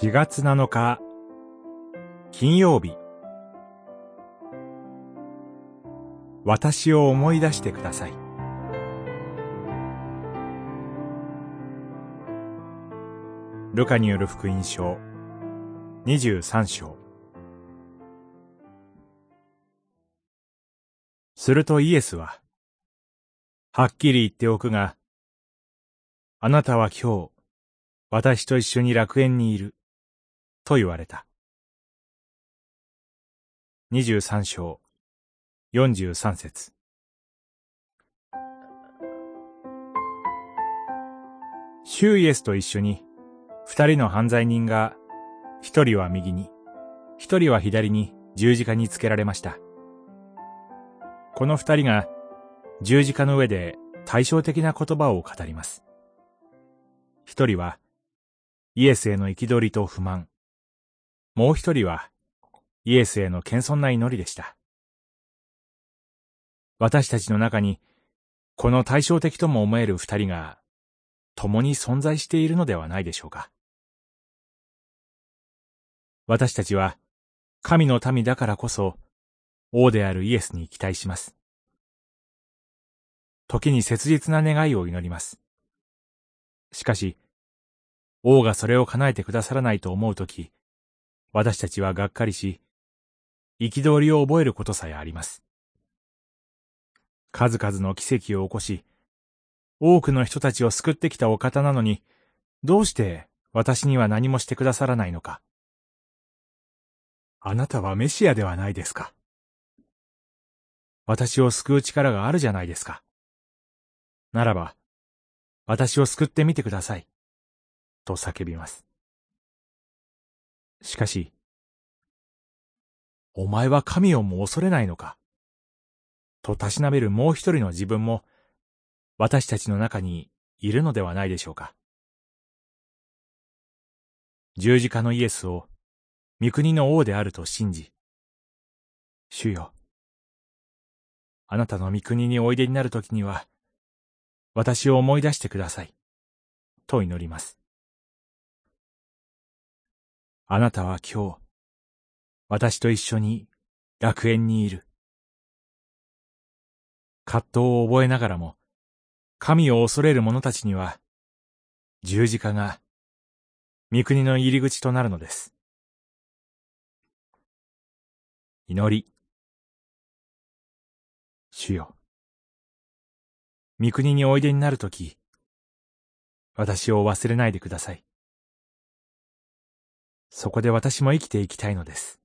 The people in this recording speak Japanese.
4月7日金曜日。私を思い出してください。ルカによる福音書23章。するとイエスは、はっきり言っておくが、あなたは今日、私と一緒に楽園にいる、と言われた。二十三章、四十三節。シューイエスと一緒に、二人の犯罪人が、一人は右に、一人は左に十字架につけられました。この二人が十字架の上で対照的な言葉を語ります。一人はイエスへの憤りと不満。もう一人はイエスへの謙遜な祈りでした。私たちの中にこの対照的とも思える二人が共に存在しているのではないでしょうか。私たちは神の民だからこそ王であるイエスに期待します。時に切実な願いを祈ります。しかし、王がそれを叶えてくださらないと思うとき、私たちはがっかりし、憤りを覚えることさえあります。数々の奇跡を起こし、多くの人たちを救ってきたお方なのに、どうして私には何もしてくださらないのか。あなたはメシアではないですか。私を救う力があるじゃないですか。ならば、私を救ってみてください。と叫びます。しかし、お前は神をも恐れないのか？とたしなめるもう一人の自分も、私たちの中にいるのではないでしょうか。十字架のイエスを、御国の王であると信じ、主よ、あなたの御国においでになるときには、私を思い出してください。と祈ります。あなたは今日、私と一緒に楽園にいる。葛藤を覚えながらも、神を恐れる者たちには、十字架が、御国の入り口となるのです。祈り。主よ。御国においでになるとき、私を忘れないでください。そこで私も生きていきたいのです。